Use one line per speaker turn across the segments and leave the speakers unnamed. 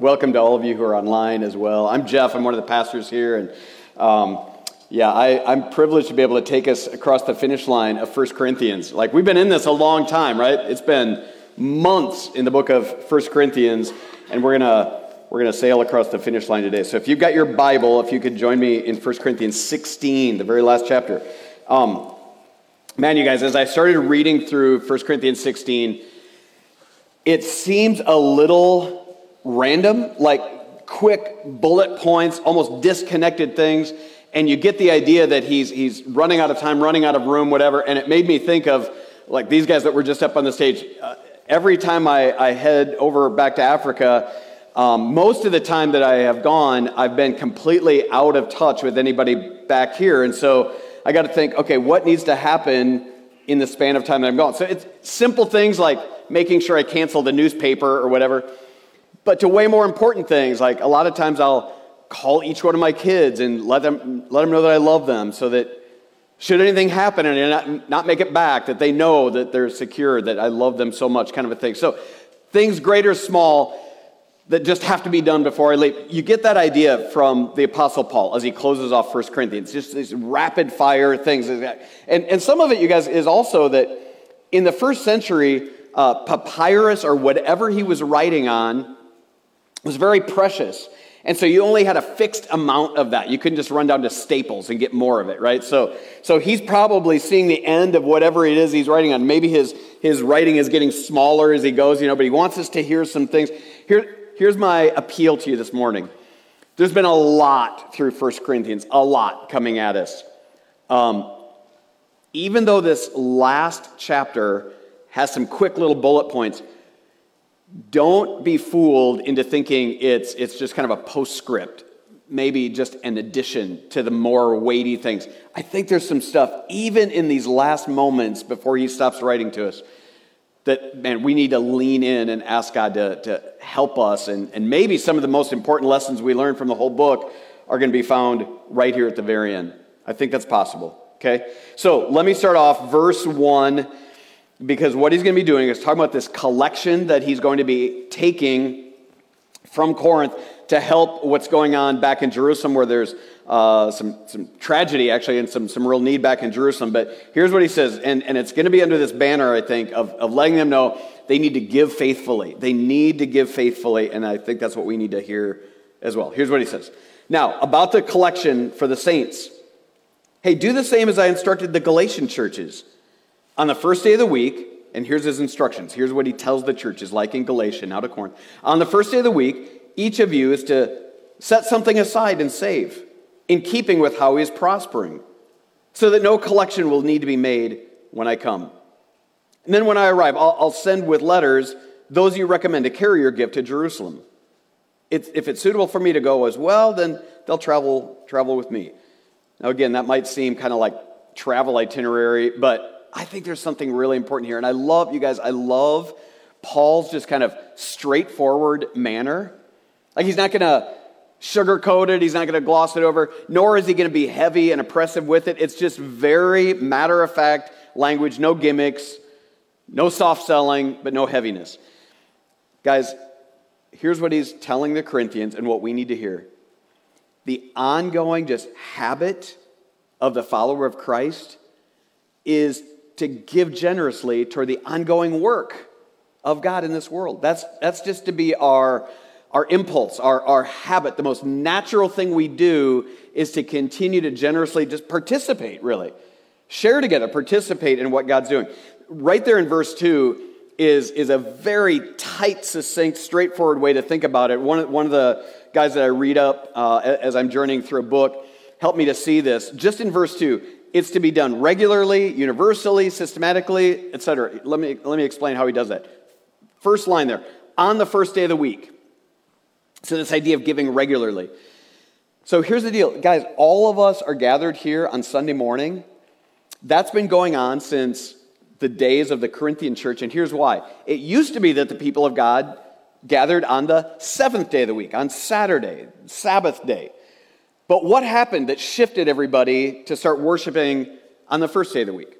welcome to all of you who are online as well. I'm Jeff. I'm one of the pastors here, and um, yeah, I, I'm privileged to be able to take us across the finish line of 1 Corinthians. Like we've been in this a long time, right? It's been months in the book of 1 Corinthians, and we're gonna we're gonna sail across the finish line today. So if you've got your Bible, if you could join me in 1 Corinthians 16, the very last chapter. Um, man, you guys, as I started reading through 1 Corinthians 16, it seems a little random, like quick bullet points, almost disconnected things. And you get the idea that he's, he's running out of time, running out of room, whatever. And it made me think of like these guys that were just up on the stage. Uh, every time I, I head over back to Africa, um, most of the time that I have gone, I've been completely out of touch with anybody back here. And so I got to think, okay, what needs to happen in the span of time that I'm gone? So it's simple things like making sure I cancel the newspaper or whatever. But to way more important things, like a lot of times I'll call each one of my kids and let them, let them know that I love them so that should anything happen and not, not make it back, that they know that they're secure, that I love them so much, kind of a thing. So things great or small that just have to be done before I leave. You get that idea from the Apostle Paul as he closes off 1 Corinthians, just these rapid fire things. And, and some of it, you guys, is also that in the first century, uh, papyrus or whatever he was writing on was very precious. And so you only had a fixed amount of that. You couldn't just run down to Staples and get more of it, right? So, so he's probably seeing the end of whatever it is he's writing on. Maybe his, his writing is getting smaller as he goes, you know, but he wants us to hear some things. Here, here's my appeal to you this morning. There's been a lot through 1 Corinthians, a lot coming at us. Um, even though this last chapter has some quick little bullet points. Don't be fooled into thinking it's, it's just kind of a postscript, maybe just an addition to the more weighty things. I think there's some stuff, even in these last moments before he stops writing to us, that, man, we need to lean in and ask God to, to help us. And, and maybe some of the most important lessons we learn from the whole book are going to be found right here at the very end. I think that's possible. Okay? So let me start off, verse 1 because what he's going to be doing is talking about this collection that he's going to be taking from Corinth to help what's going on back in Jerusalem, where there's uh, some, some tragedy actually and some, some real need back in Jerusalem. But here's what he says, and, and it's going to be under this banner, I think, of, of letting them know they need to give faithfully. They need to give faithfully, and I think that's what we need to hear as well. Here's what he says. Now, about the collection for the saints. Hey, do the same as I instructed the Galatian churches. On the first day of the week, and here's his instructions. Here's what he tells the churches, like in Galatia, now to Corinth. On the first day of the week, each of you is to set something aside and save, in keeping with how he is prospering, so that no collection will need to be made when I come. And then when I arrive, I'll, I'll send with letters those you recommend to carry your gift to Jerusalem. It's, if it's suitable for me to go as well, then they'll travel, travel with me. Now, again, that might seem kind of like travel itinerary, but I think there's something really important here. And I love, you guys, I love Paul's just kind of straightforward manner. Like he's not going to sugarcoat it, he's not going to gloss it over, nor is he going to be heavy and oppressive with it. It's just very matter of fact language, no gimmicks, no soft selling, but no heaviness. Guys, here's what he's telling the Corinthians and what we need to hear. The ongoing just habit of the follower of Christ is to give generously toward the ongoing work of God in this world. That's, that's just to be our, our impulse, our, our habit. The most natural thing we do is to continue to generously just participate, really. Share together, participate in what God's doing. Right there in verse 2 is, is a very tight, succinct, straightforward way to think about it. One, one of the guys that I read up uh, as I'm journeying through a book helped me to see this. Just in verse 2, it's to be done regularly, universally, systematically, etc. Let me, let me explain how he does that. First line there, on the first day of the week. So, this idea of giving regularly. So, here's the deal, guys, all of us are gathered here on Sunday morning. That's been going on since the days of the Corinthian church, and here's why. It used to be that the people of God gathered on the seventh day of the week, on Saturday, Sabbath day. But what happened that shifted everybody to start worshiping on the first day of the week?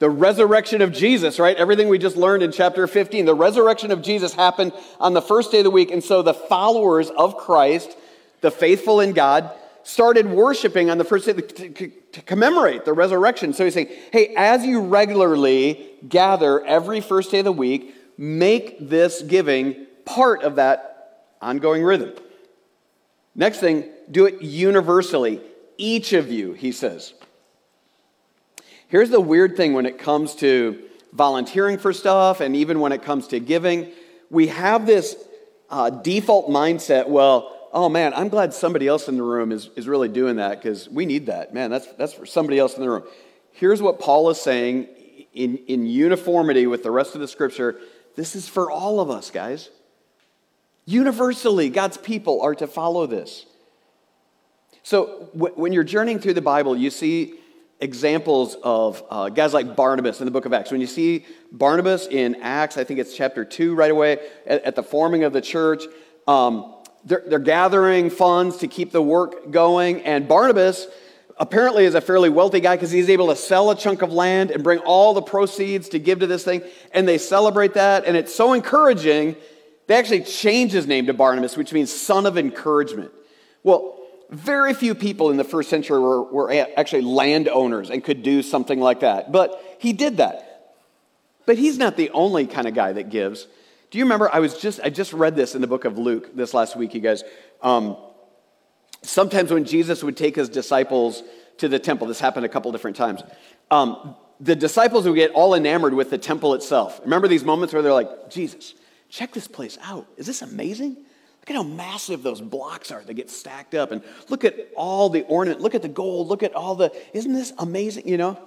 The resurrection of Jesus, right? Everything we just learned in chapter 15. The resurrection of Jesus happened on the first day of the week. And so the followers of Christ, the faithful in God, started worshiping on the first day to, to, commemorate the resurrection. So he's saying, hey, as you regularly gather every first day of the week, make this giving part of that ongoing rhythm. Next thing, do it universally. Each of you, he says. Here's the weird thing when it comes to volunteering for stuff and even when it comes to giving. We have this uh, default mindset well, oh man, I'm glad somebody else in the room is, is really doing that because we need that. Man, that's, that's for somebody else in the room. Here's what Paul is saying in, in uniformity with the rest of the scripture this is for all of us, guys. Universally, God's people are to follow this. So w- when you're journeying through the Bible, you see examples of uh, guys like Barnabas in the book of Acts. When you see Barnabas in Acts, I think it's chapter 2 right away, at, at the forming of the church, um, they're, they're gathering funds to keep the work going. And Barnabas apparently is a fairly wealthy guy because he's able to sell a chunk of land and bring all the proceeds to give to this thing. And they celebrate that. And it's so encouraging, they actually change his name to Barnabas, which means son of encouragement. Well, very few people in the first century were, were actually landowners and could do something like that. But he did that. But he's not the only kind of guy that gives. Do you remember? I was just I just read this in the book of Luke this last week, you guys. Um, sometimes when Jesus would take his disciples to the temple, this happened a couple different times. Um, the disciples would get all enamored with the temple itself. Remember these moments where they're like, Jesus, check this place out. Is this amazing? Look at how massive those blocks are that get stacked up. And look at all the ornament. Look at the gold. Look at all the, isn't this amazing? You know?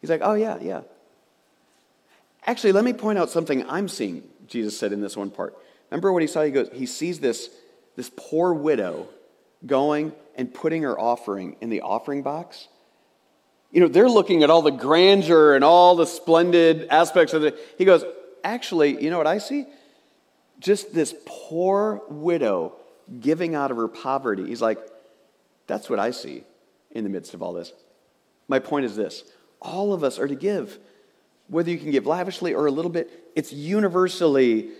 He's like, oh, yeah, yeah. Actually, let me point out something I'm seeing, Jesus said in this one part. Remember what he saw? He goes, he sees this, this poor widow going and putting her offering in the offering box. You know, they're looking at all the grandeur and all the splendid aspects of it. He goes, actually, you know what I see? Just this poor widow giving out of her poverty. He's like, that's what I see in the midst of all this. My point is this all of us are to give, whether you can give lavishly or a little bit, it's universally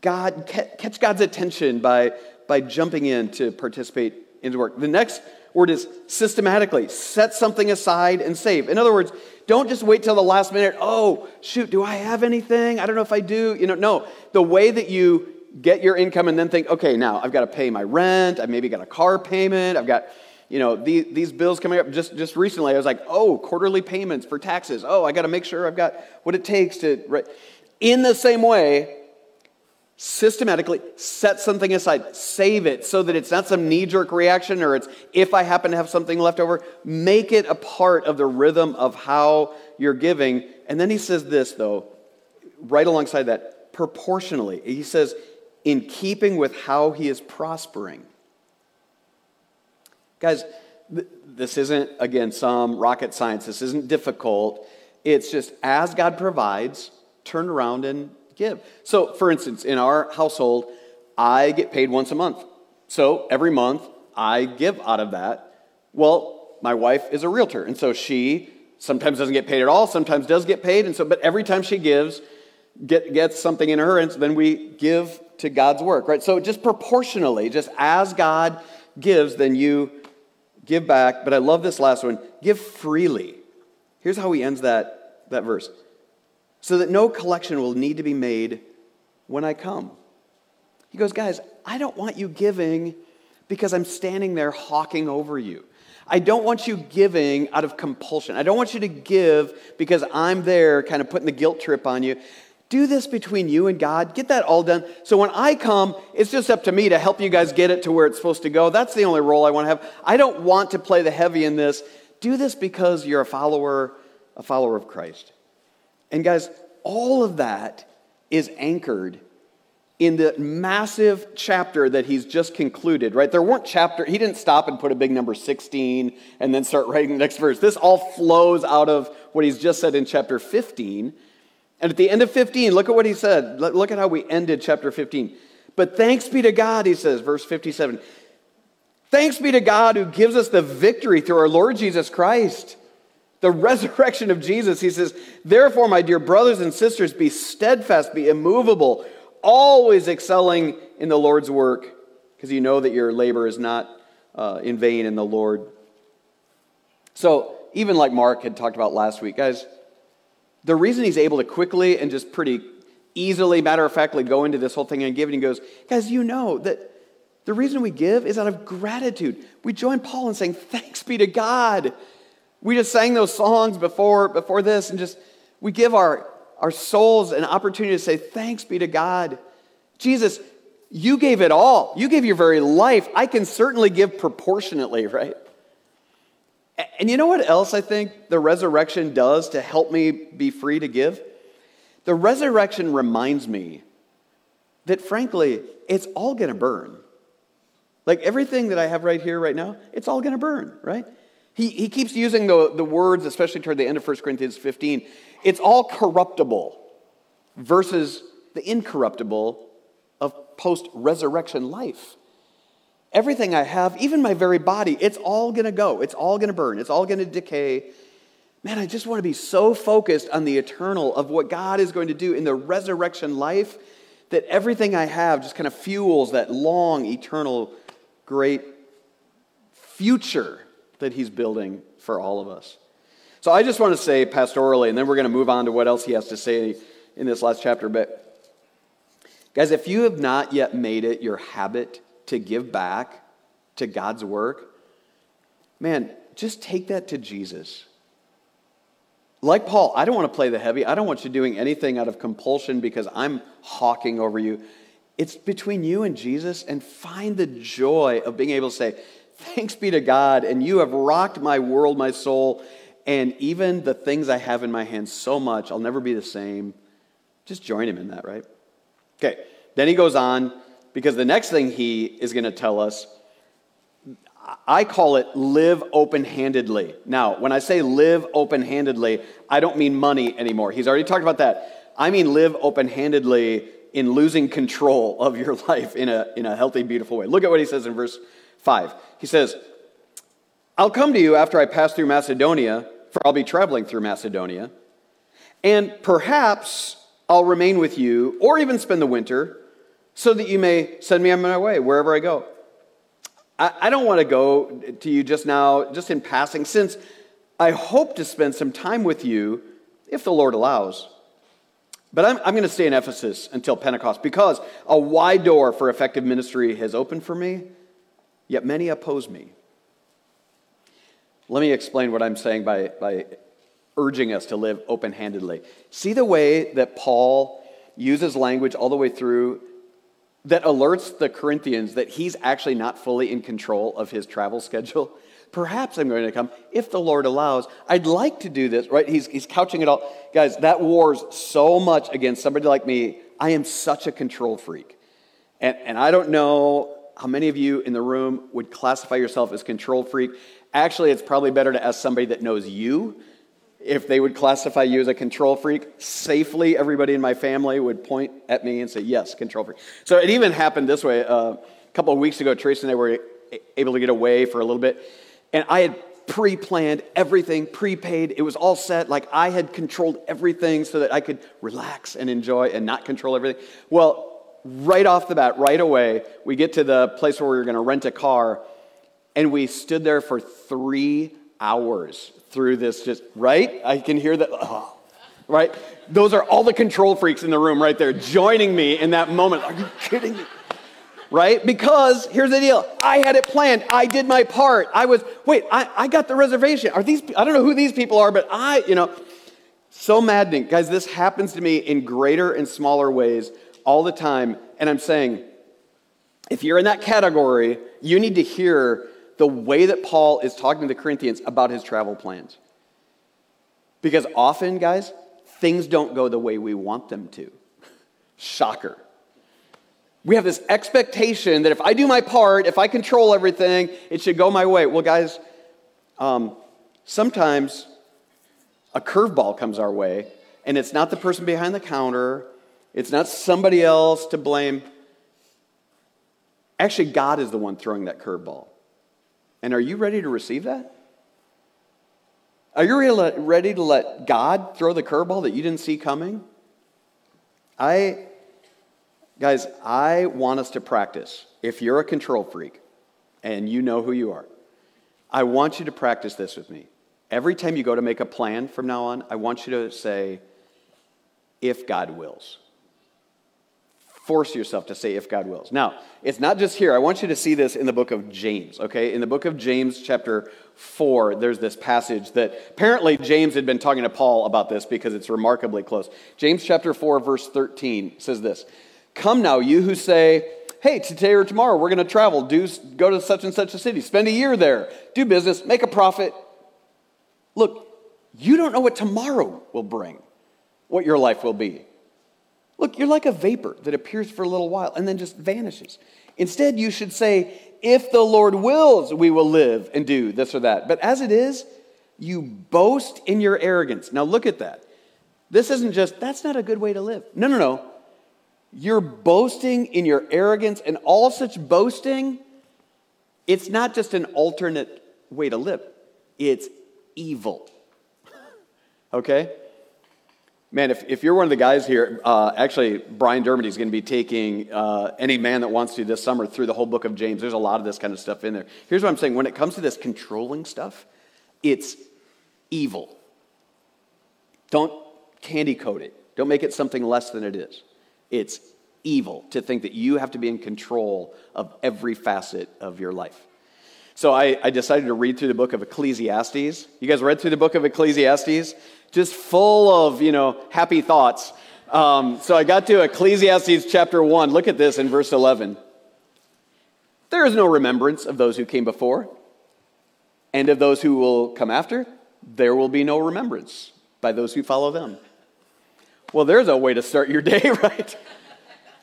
God, catch God's attention by, by jumping in to participate in the work. The next word is systematically. Set something aside and save. In other words, don't just wait till the last minute. Oh, shoot, do I have anything? I don't know if I do. You know, no. The way that you get your income and then think, okay, now I've got to pay my rent. I've maybe got a car payment. I've got, you know, these, these bills coming up. Just, just recently, I was like, oh, quarterly payments for taxes. Oh, I got to make sure I've got what it takes to. Right. In the same way, systematically set something aside, save it so that it's not some knee jerk reaction or it's if I happen to have something left over. Make it a part of the rhythm of how you're giving. And then he says this, though, right alongside that, proportionally. He says, in keeping with how he is prospering. Guys, this isn't, again, some rocket science. This isn't difficult. It's just as God provides, turn around and give. So, for instance, in our household, I get paid once a month. So, every month, I give out of that. Well, my wife is a realtor, and so she sometimes doesn't get paid at all, sometimes does get paid, and so, but every time she gives, get, gets something in her, and so then we give to God's work, right? So, just proportionally, just as God gives, then you give back. But I love this last one give freely. Here's how he ends that, that verse so that no collection will need to be made when I come. He goes, Guys, I don't want you giving because I'm standing there hawking over you. I don't want you giving out of compulsion. I don't want you to give because I'm there kind of putting the guilt trip on you. Do this between you and God. Get that all done. So when I come, it's just up to me to help you guys get it to where it's supposed to go. That's the only role I want to have. I don't want to play the heavy in this. Do this because you're a follower, a follower of Christ. And guys, all of that is anchored in the massive chapter that he's just concluded, right? There weren't chapter, he didn't stop and put a big number 16 and then start writing the next verse. This all flows out of what he's just said in chapter 15. And at the end of 15, look at what he said. Look at how we ended chapter 15. But thanks be to God, he says, verse 57. Thanks be to God who gives us the victory through our Lord Jesus Christ. The resurrection of Jesus, he says, Therefore, my dear brothers and sisters, be steadfast, be immovable, always excelling in the Lord's work, because you know that your labor is not uh, in vain in the Lord. So, even like Mark had talked about last week, guys, the reason he's able to quickly and just pretty easily, matter of factly, go into this whole thing and give, and he goes, guys, you know that the reason we give is out of gratitude. We join Paul in saying, Thanks be to God. We just sang those songs before, before this, and just we give our, our souls an opportunity to say, Thanks be to God. Jesus, you gave it all. You gave your very life. I can certainly give proportionately, right? And you know what else I think the resurrection does to help me be free to give? The resurrection reminds me that, frankly, it's all going to burn. Like everything that I have right here, right now, it's all going to burn, right? He, he keeps using the, the words, especially toward the end of 1 Corinthians 15. It's all corruptible versus the incorruptible of post resurrection life. Everything I have, even my very body, it's all going to go. It's all going to burn. It's all going to decay. Man, I just want to be so focused on the eternal of what God is going to do in the resurrection life that everything I have just kind of fuels that long, eternal great future that he's building for all of us. So I just want to say pastorally, and then we're going to move on to what else he has to say in this last chapter. But guys, if you have not yet made it your habit to give back to God's work, man, just take that to Jesus. Like Paul, I don't want to play the heavy. I don't want you doing anything out of compulsion because I'm hawking over you. It's between you and Jesus, and find the joy of being able to say, Thanks be to God, and you have rocked my world, my soul, and even the things I have in my hands so much, I'll never be the same. Just join him in that, right? Okay, then he goes on, because the next thing he is going to tell us, I call it live open handedly. Now, when I say live open handedly, I don't mean money anymore. He's already talked about that. I mean live open handedly in losing control of your life in a, in a healthy, beautiful way. Look at what he says in verse 5. He says, I'll come to you after I pass through Macedonia, for I'll be traveling through Macedonia, and perhaps I'll remain with you or even spend the winter so that you may send me on my way wherever I go. I, I don't want to go to you just now, just in passing, since I hope to spend some time with you if the Lord allows. But I'm, I'm going to stay in Ephesus until Pentecost because a wide door for effective ministry has opened for me, yet many oppose me. Let me explain what I'm saying by, by urging us to live open handedly. See the way that Paul uses language all the way through that alerts the Corinthians that he's actually not fully in control of his travel schedule? Perhaps I'm going to come if the Lord allows. I'd like to do this, right? He's, he's couching it all. Guys, that wars so much against somebody like me. I am such a control freak. And, and I don't know how many of you in the room would classify yourself as control freak. Actually, it's probably better to ask somebody that knows you if they would classify you as a control freak. Safely, everybody in my family would point at me and say, Yes, control freak. So it even happened this way. Uh, a couple of weeks ago, Tracy and I were able to get away for a little bit. And I had pre planned everything, prepaid. It was all set. Like I had controlled everything so that I could relax and enjoy and not control everything. Well, right off the bat, right away, we get to the place where we were going to rent a car. And we stood there for three hours through this, just, right? I can hear that. Oh, right? Those are all the control freaks in the room right there joining me in that moment. Are you kidding me? right? Because here's the deal I had it planned, I did my part. I was, wait, I, I got the reservation. Are these, I don't know who these people are, but I, you know, so maddening. Guys, this happens to me in greater and smaller ways all the time. And I'm saying, if you're in that category, you need to hear the way that Paul is talking to the Corinthians about his travel plans. Because often, guys, things don't go the way we want them to. Shocker we have this expectation that if I do my part, if I control everything, it should go my way. Well, guys, um, sometimes a curveball comes our way, and it's not the person behind the counter, it's not somebody else to blame. Actually, God is the one throwing that curveball. And are you ready to receive that? Are you ready to let God throw the curveball that you didn't see coming? I, guys, I want us to practice. If you're a control freak and you know who you are, I want you to practice this with me. Every time you go to make a plan from now on, I want you to say, if God wills force yourself to say if God wills. Now, it's not just here. I want you to see this in the book of James, okay? In the book of James, chapter 4, there's this passage that apparently James had been talking to Paul about this because it's remarkably close. James chapter 4, verse 13 says this Come now, you who say, Hey, today or tomorrow we're going to travel, do, go to such and such a city, spend a year there, do business, make a profit. Look, you don't know what tomorrow will bring, what your life will be. Look, you're like a vapor that appears for a little while and then just vanishes. Instead, you should say, if the Lord wills, we will live and do this or that. But as it is, you boast in your arrogance. Now, look at that. This isn't just, that's not a good way to live. No, no, no. You're boasting in your arrogance, and all such boasting, it's not just an alternate way to live, it's evil. okay? Man, if, if you're one of the guys here, uh, actually, Brian Dermody is going to be taking uh, any man that wants to this summer through the whole book of James. There's a lot of this kind of stuff in there. Here's what I'm saying when it comes to this controlling stuff, it's evil. Don't candy coat it, don't make it something less than it is. It's evil to think that you have to be in control of every facet of your life. So I, I decided to read through the book of Ecclesiastes. You guys read through the book of Ecclesiastes? just full of, you know, happy thoughts. Um, so I got to Ecclesiastes chapter 1. Look at this in verse 11. There is no remembrance of those who came before, and of those who will come after, there will be no remembrance by those who follow them. Well, there's a way to start your day, right?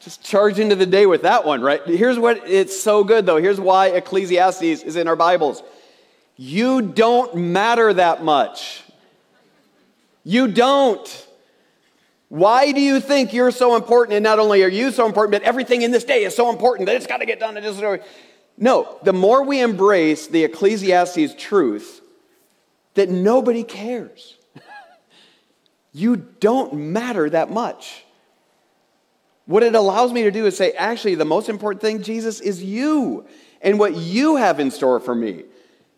Just charge into the day with that one, right? Here's what it's so good, though. Here's why Ecclesiastes is in our Bibles. You don't matter that much. You don't. Why do you think you're so important? And not only are you so important, but everything in this day is so important that it's got to get done. No, the more we embrace the Ecclesiastes truth that nobody cares, you don't matter that much. What it allows me to do is say, actually, the most important thing, Jesus, is you and what you have in store for me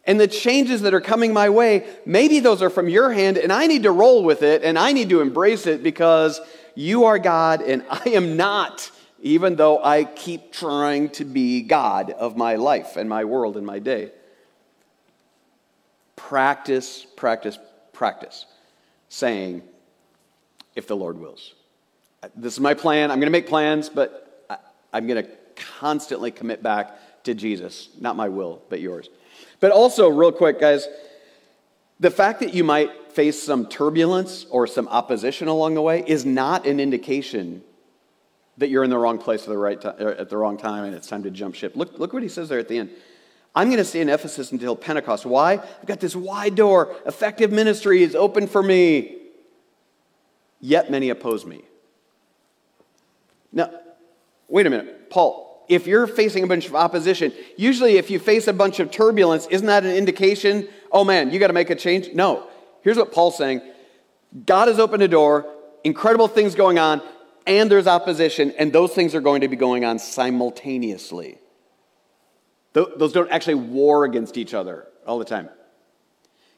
and the changes that are coming my way, maybe those are from your hand, and I need to roll with it and I need to embrace it because you are God and I am not, even though I keep trying to be God of my life and my world and my day. Practice, practice, practice saying, if the Lord wills. This is my plan. I'm going to make plans, but I'm going to constantly commit back to Jesus. Not my will, but yours. But also, real quick, guys, the fact that you might face some turbulence or some opposition along the way is not an indication that you're in the wrong place at the right time, uh, at the wrong time and it's time to jump ship. Look, look what he says there at the end. I'm going to stay in Ephesus until Pentecost. Why? I've got this wide door. Effective ministry is open for me. Yet many oppose me. Now, wait a minute. Paul, if you're facing a bunch of opposition, usually if you face a bunch of turbulence, isn't that an indication, oh man, you got to make a change? No. Here's what Paul's saying God has opened a door, incredible things going on, and there's opposition, and those things are going to be going on simultaneously. Those don't actually war against each other all the time.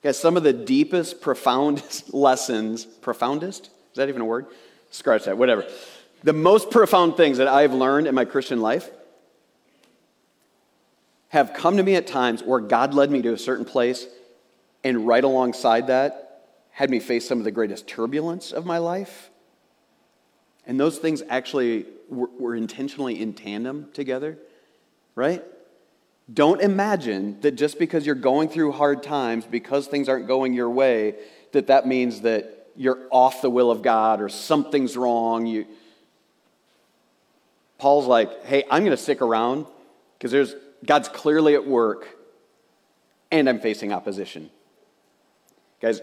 Guys, some of the deepest, profoundest lessons, profoundest? Is that even a word? Scratch that, whatever. The most profound things that I've learned in my Christian life have come to me at times where God led me to a certain place, and right alongside that, had me face some of the greatest turbulence of my life. And those things actually were, were intentionally in tandem together, right? Don't imagine that just because you're going through hard times, because things aren't going your way, that that means that you're off the will of God or something's wrong. You, Paul's like, hey, I'm going to stick around because there's God's clearly at work, and I'm facing opposition. Guys,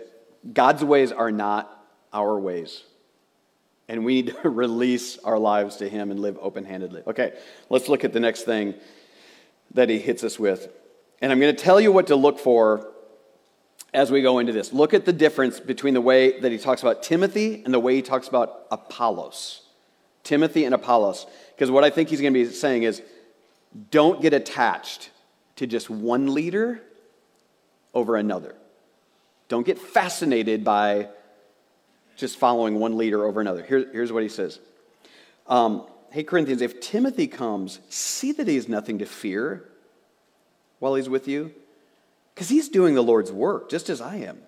God's ways are not our ways. And we need to release our lives to Him and live open handedly. Okay, let's look at the next thing that He hits us with. And I'm going to tell you what to look for as we go into this. Look at the difference between the way that he talks about Timothy and the way he talks about Apollos. Timothy and Apollos. Because what I think he's going to be saying is don't get attached to just one leader over another. Don't get fascinated by just following one leader over another. Here, here's what he says um, Hey, Corinthians, if Timothy comes, see that he has nothing to fear while he's with you because he's doing the Lord's work just as I am.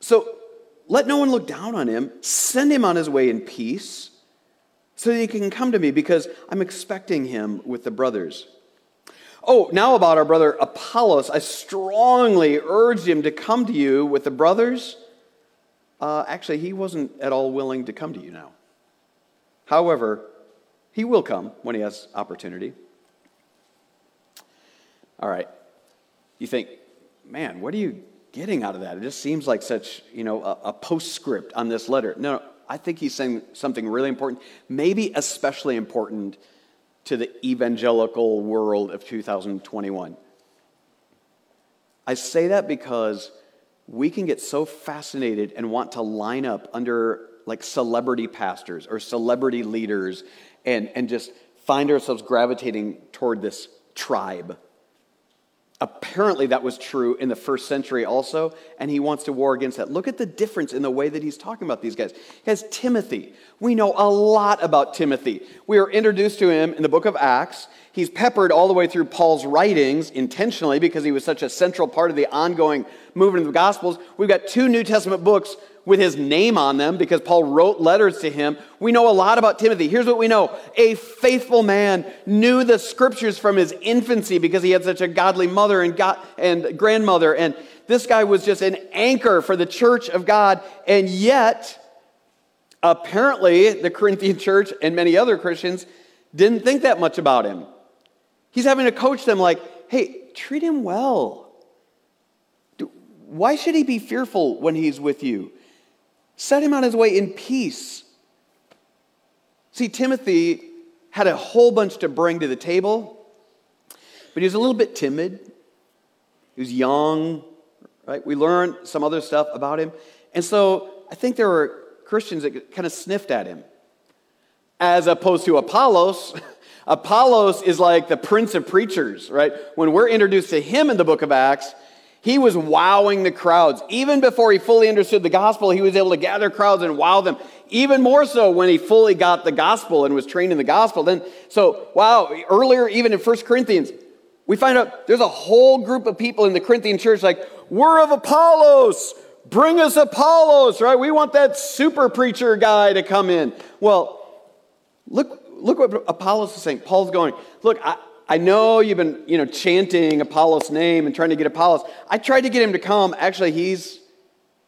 So let no one look down on him. Send him on his way in peace so that he can come to me because I'm expecting him with the brothers. Oh, now about our brother Apollos. I strongly urged him to come to you with the brothers. Uh, actually, he wasn't at all willing to come to you now. However, he will come when he has opportunity. All right, you think, man, what are you getting out of that? It just seems like such, you know, a, a postscript on this letter. No, I think he's saying something really important, maybe especially important to the evangelical world of 2021. I say that because we can get so fascinated and want to line up under like celebrity pastors or celebrity leaders and, and just find ourselves gravitating toward this tribe Apparently, that was true in the first century also, and he wants to war against that. Look at the difference in the way that he's talking about these guys. He has Timothy. We know a lot about Timothy. We are introduced to him in the book of Acts. He's peppered all the way through Paul's writings intentionally because he was such a central part of the ongoing movement of the Gospels. We've got two New Testament books with his name on them because Paul wrote letters to him. We know a lot about Timothy. Here's what we know a faithful man knew the scriptures from his infancy because he had such a godly mother and, God, and grandmother. And this guy was just an anchor for the church of God. And yet, apparently, the Corinthian church and many other Christians didn't think that much about him. He's having to coach them like, hey, treat him well. Why should he be fearful when he's with you? Set him on his way in peace. See, Timothy had a whole bunch to bring to the table, but he was a little bit timid. He was young, right? We learned some other stuff about him. And so I think there were Christians that kind of sniffed at him. As opposed to Apollos, Apollos is like the prince of preachers, right? When we're introduced to him in the book of Acts, he was wowing the crowds. Even before he fully understood the gospel, he was able to gather crowds and wow them. Even more so when he fully got the gospel and was trained in the gospel. Then, so, wow, earlier, even in 1 Corinthians, we find out there's a whole group of people in the Corinthian church like, we're of Apollos. Bring us Apollos, right? We want that super preacher guy to come in. Well, look, look what Apollos is saying. Paul's going, look, I, I know you've been, you know, chanting Apollos' name and trying to get Apollos. I tried to get him to come. Actually, he's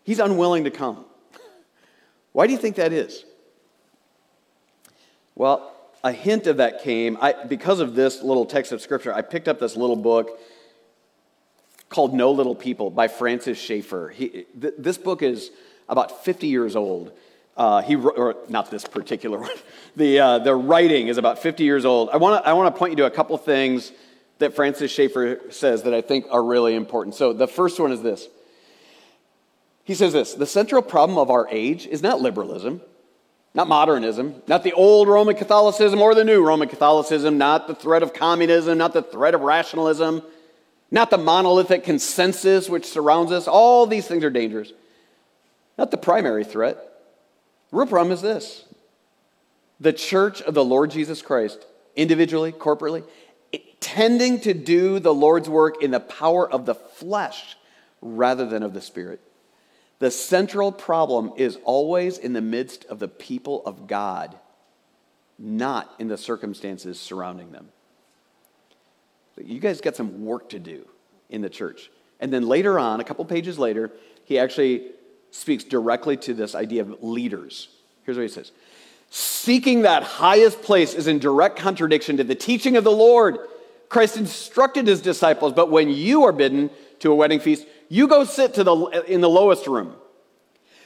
he's unwilling to come. Why do you think that is? Well, a hint of that came I, because of this little text of scripture. I picked up this little book called No Little People by Francis Schaeffer. He, th- this book is about 50 years old. Uh, he, or not this particular one. The, uh, the writing is about 50 years old. I want to I wanna point you to a couple things that Francis Schaeffer says that I think are really important. So the first one is this. He says this The central problem of our age is not liberalism, not modernism, not the old Roman Catholicism or the new Roman Catholicism, not the threat of communism, not the threat of rationalism, not the monolithic consensus which surrounds us. All these things are dangerous. Not the primary threat. Real problem is this the church of the Lord Jesus Christ, individually, corporately, tending to do the Lord's work in the power of the flesh rather than of the Spirit. The central problem is always in the midst of the people of God, not in the circumstances surrounding them. You guys got some work to do in the church. And then later on, a couple pages later, he actually speaks directly to this idea of leaders. Here's what he says Seeking that highest place is in direct contradiction to the teaching of the Lord. Christ instructed his disciples, but when you are bidden to a wedding feast, you go sit to the, in the lowest room.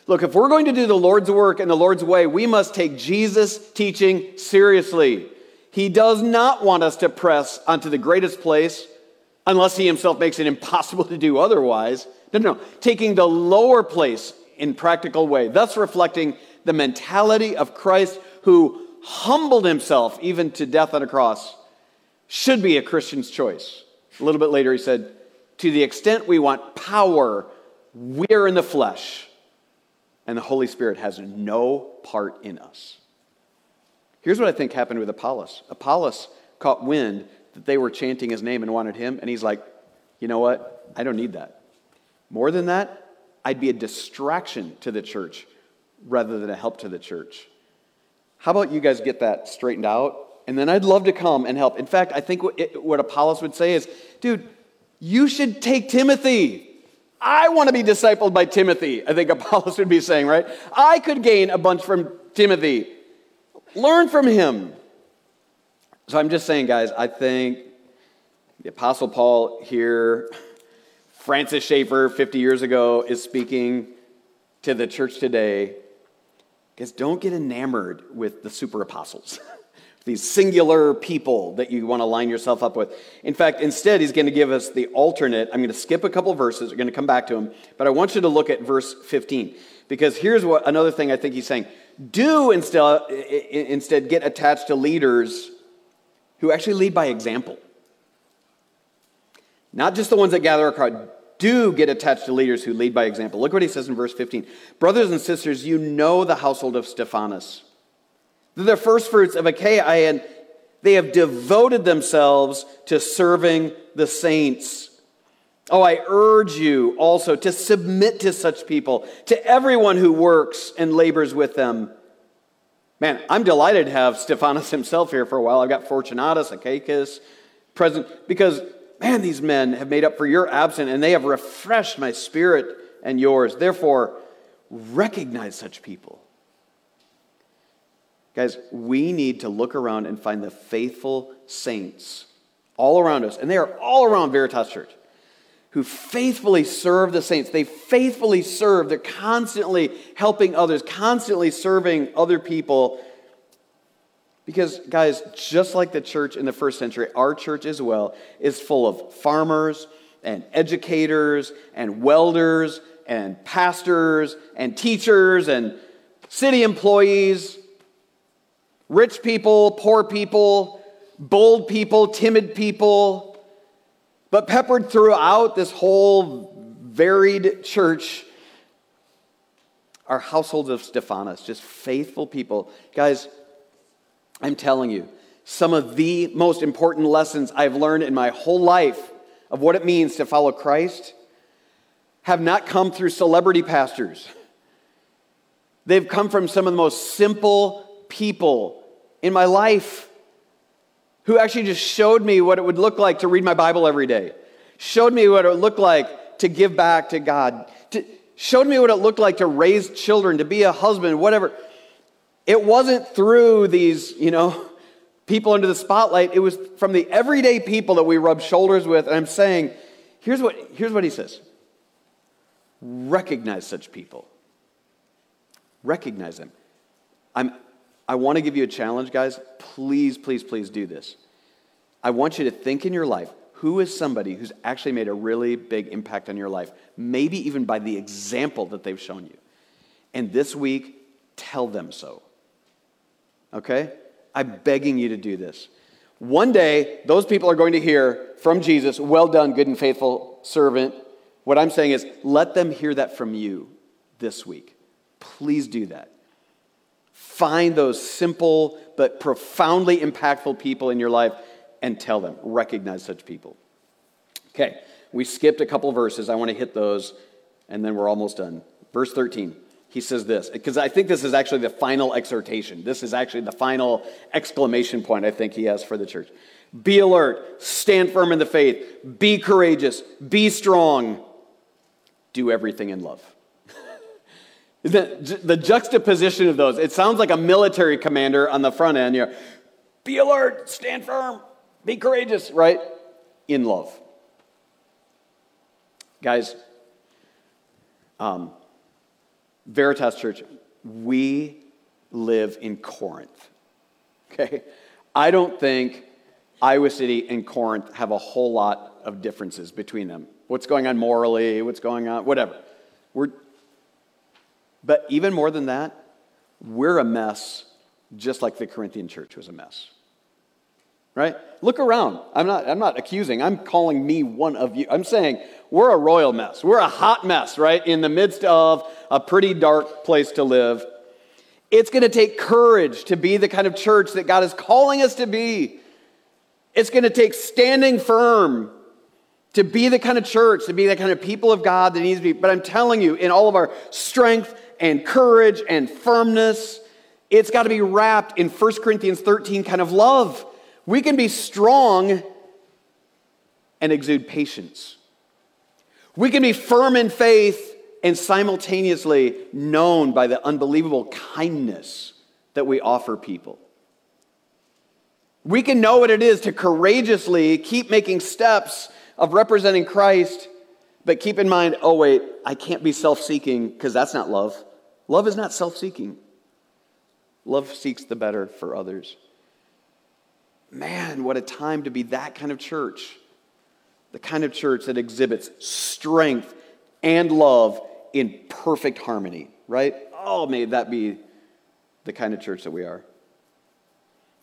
Look, if we're going to do the Lord's work in the Lord's way, we must take Jesus' teaching seriously. He does not want us to press onto the greatest place, unless he himself makes it impossible to do otherwise. No, no, no. Taking the lower place in practical way, thus reflecting the mentality of Christ who humbled himself even to death on a cross, should be a Christian's choice. A little bit later, he said, To the extent we want power, we're in the flesh, and the Holy Spirit has no part in us. Here's what I think happened with Apollos Apollos caught wind that they were chanting his name and wanted him, and he's like, You know what? I don't need that. More than that, I'd be a distraction to the church rather than a help to the church. How about you guys get that straightened out? And then I'd love to come and help. In fact, I think what, Apollos would say is, dude, you should take Timothy. I want to be discipled by Timothy, I think Apollos would be saying, right? I could gain a bunch from Timothy. Learn from him. So I'm just saying, guys, I think the Apostle Paul here, Francis Schaeffer 50 years ago, is speaking to the church today is don't get enamored with the super apostles, these singular people that you want to line yourself up with. In fact, instead, he's going to give us the alternate. I'm going to skip a couple verses, we're going to come back to them, but I want you to look at verse 15 because here's what another thing I think he's saying. Do instead, instead get attached to leaders who actually lead by example. Not just the ones that gather a crowd, do get attached to leaders who lead by example. Look what he says in verse 15. Brothers and sisters, you know the household of Stephanas. They're the first fruits of Achaia, and they have devoted themselves to serving the saints. Oh, I urge you also to submit to such people, to everyone who works and labors with them. Man, I'm delighted to have Stephanas himself here for a while. I've got Fortunatus, Achaicus present, because Man, these men have made up for your absence, and they have refreshed my spirit and yours. Therefore, recognize such people. Guys, we need to look around and find the faithful saints all around us, and they are all around Veritas Church, who faithfully serve the saints. They faithfully serve. They're constantly helping others, constantly serving other people because, guys, just like the church in the first century, our church as well is full of farmers and educators and welders and pastors and teachers and city employees, rich people, poor people, bold people, timid people. But peppered throughout this whole varied church are households of Stephanas, just faithful people. Guys, I'm telling you, some of the most important lessons I've learned in my whole life of what it means to follow Christ have not come through celebrity pastors. They've come from some of the most simple people in my life who actually just showed me what it would look like to read my Bible every day, showed me what it would look like to give back to God, to, showed me what it looked like to raise children, to be a husband, whatever. It wasn't through these, you know, people under the spotlight. It was from the everyday people that we rub shoulders with. And I'm saying, here's what, here's what he says recognize such people. Recognize them. I'm, I want to give you a challenge, guys. Please, please, please do this. I want you to think in your life who is somebody who's actually made a really big impact on your life, maybe even by the example that they've shown you. And this week, tell them so okay? I'm begging you to do this. One day, those people are going to hear from Jesus, Well done, good and faithful servant. What I'm saying is, let them hear that from you this week. Please do that. Find those simple but profoundly impactful people in your life and tell them. Recognize such people. Okay, we skipped a couple verses. I want to hit those, and then we're almost done. Verse 13 he says this, because I think this is actually the final exhortation. This is actually the final exclamation point I think he has for the church. Be alert, stand firm in the faith, be courageous, be strong, do everything in love. the, the juxtaposition of those, it sounds like a military commander on the front end. You know, be alert, stand firm, be courageous, right? In love. Guys, um, Veritas Church, we live in Corinth. Okay? I don't think Iowa City and Corinth have a whole lot of differences between them. What's going on morally, what's going on, whatever. We're, but even more than that, we're a mess just like the Corinthian church was a mess. Right? Look around. I'm not, I'm not accusing, I'm calling me one of you. I'm saying we're a royal mess. We're a hot mess, right? In the midst of a pretty dark place to live. It's going to take courage to be the kind of church that God is calling us to be. It's going to take standing firm to be the kind of church, to be the kind of people of God that needs to be. But I'm telling you, in all of our strength and courage and firmness, it's got to be wrapped in 1 Corinthians 13 kind of love. We can be strong and exude patience. We can be firm in faith and simultaneously known by the unbelievable kindness that we offer people. We can know what it is to courageously keep making steps of representing Christ, but keep in mind, oh, wait, I can't be self seeking because that's not love. Love is not self seeking, love seeks the better for others. Man, what a time to be that kind of church. The kind of church that exhibits strength and love in perfect harmony, right? Oh, may that be the kind of church that we are.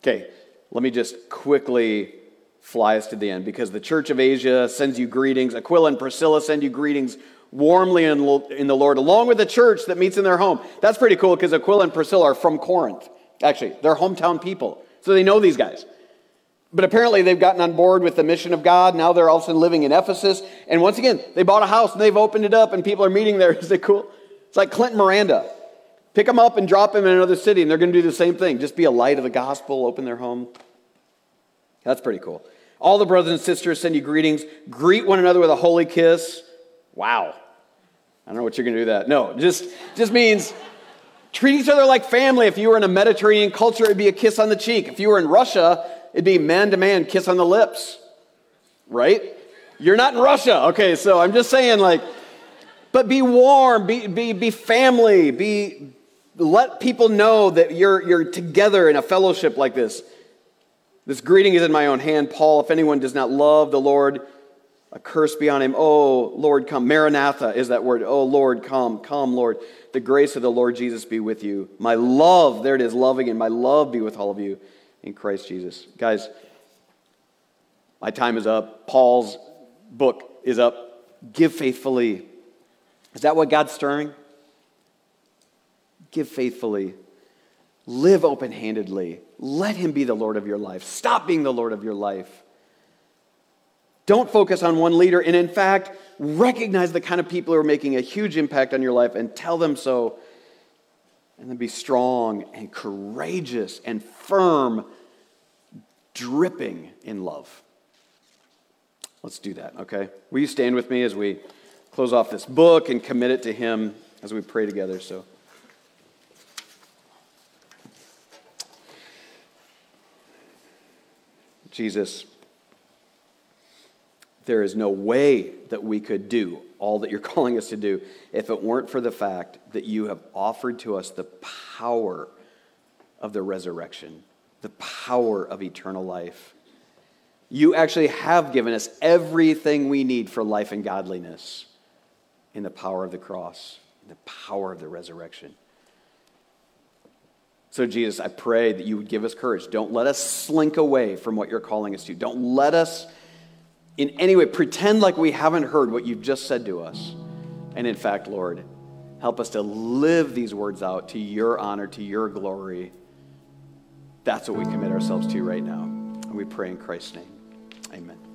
Okay, let me just quickly fly us to the end because the church of Asia sends you greetings. Aquila and Priscilla send you greetings warmly in, the Lord, along with the church that meets in their home. That's pretty cool because Aquila and Priscilla are from Corinth. Actually, they're hometown people, so they know these guys. But apparently, they've gotten on board with the mission of God. Now they're also living in Ephesus. And once again, they bought a house and they've opened it up, and people are meeting there. Is it cool? It's like Clinton Miranda. Pick them up and drop them in another city, and they're going to do the same thing. Just be a light of the gospel, open their home. That's pretty cool. All the brothers and sisters send you greetings. Greet one another with a holy kiss. Wow. I don't know what you're going to do that. No, just, just means treat each other like family. If you were in a Mediterranean culture, it'd be a kiss on the cheek. If you were in Russia, it'd be man to man kiss on the lips. Right? You're not in Russia. Okay, so I'm just saying, like, but be warm, be, be, be family, be, let people know that you're, you're together in a fellowship like this. This greeting is in my own hand, Paul. If anyone does not love the Lord, a curse be on him. Oh, Lord, come. Maranatha is that word. Oh, Lord, come. Come, Lord. The grace of the Lord Jesus be with you. My love, there it is, loving, and my love be with all of you in Christ Jesus. Guys, my time is up. Paul's book is up. Give faithfully. Is that what God's stirring? Give faithfully. Live open handedly. Let Him be the Lord of your life. Stop being the Lord of your life. Don't focus on one leader, and in fact, recognize the kind of people who are making a huge impact on your life and tell them so. And then be strong and courageous and firm, dripping in love. Let's do that, okay? Will you stand with me as we close off this book and commit it to Him as we pray together? So. Jesus there is no way that we could do all that you're calling us to do if it weren't for the fact that you have offered to us the power of the resurrection, the power of eternal life. You actually have given us everything we need for life and godliness in the power of the cross, the power of the resurrection. So, Jesus, I pray that you would give us courage. Don't let us slink away from what you're calling us to. Don't let us in any way pretend like we haven't heard what you've just said to us. And in fact, Lord, help us to live these words out to your honor, to your glory. That's what we commit ourselves to right now. And we pray in Christ's name. Amen.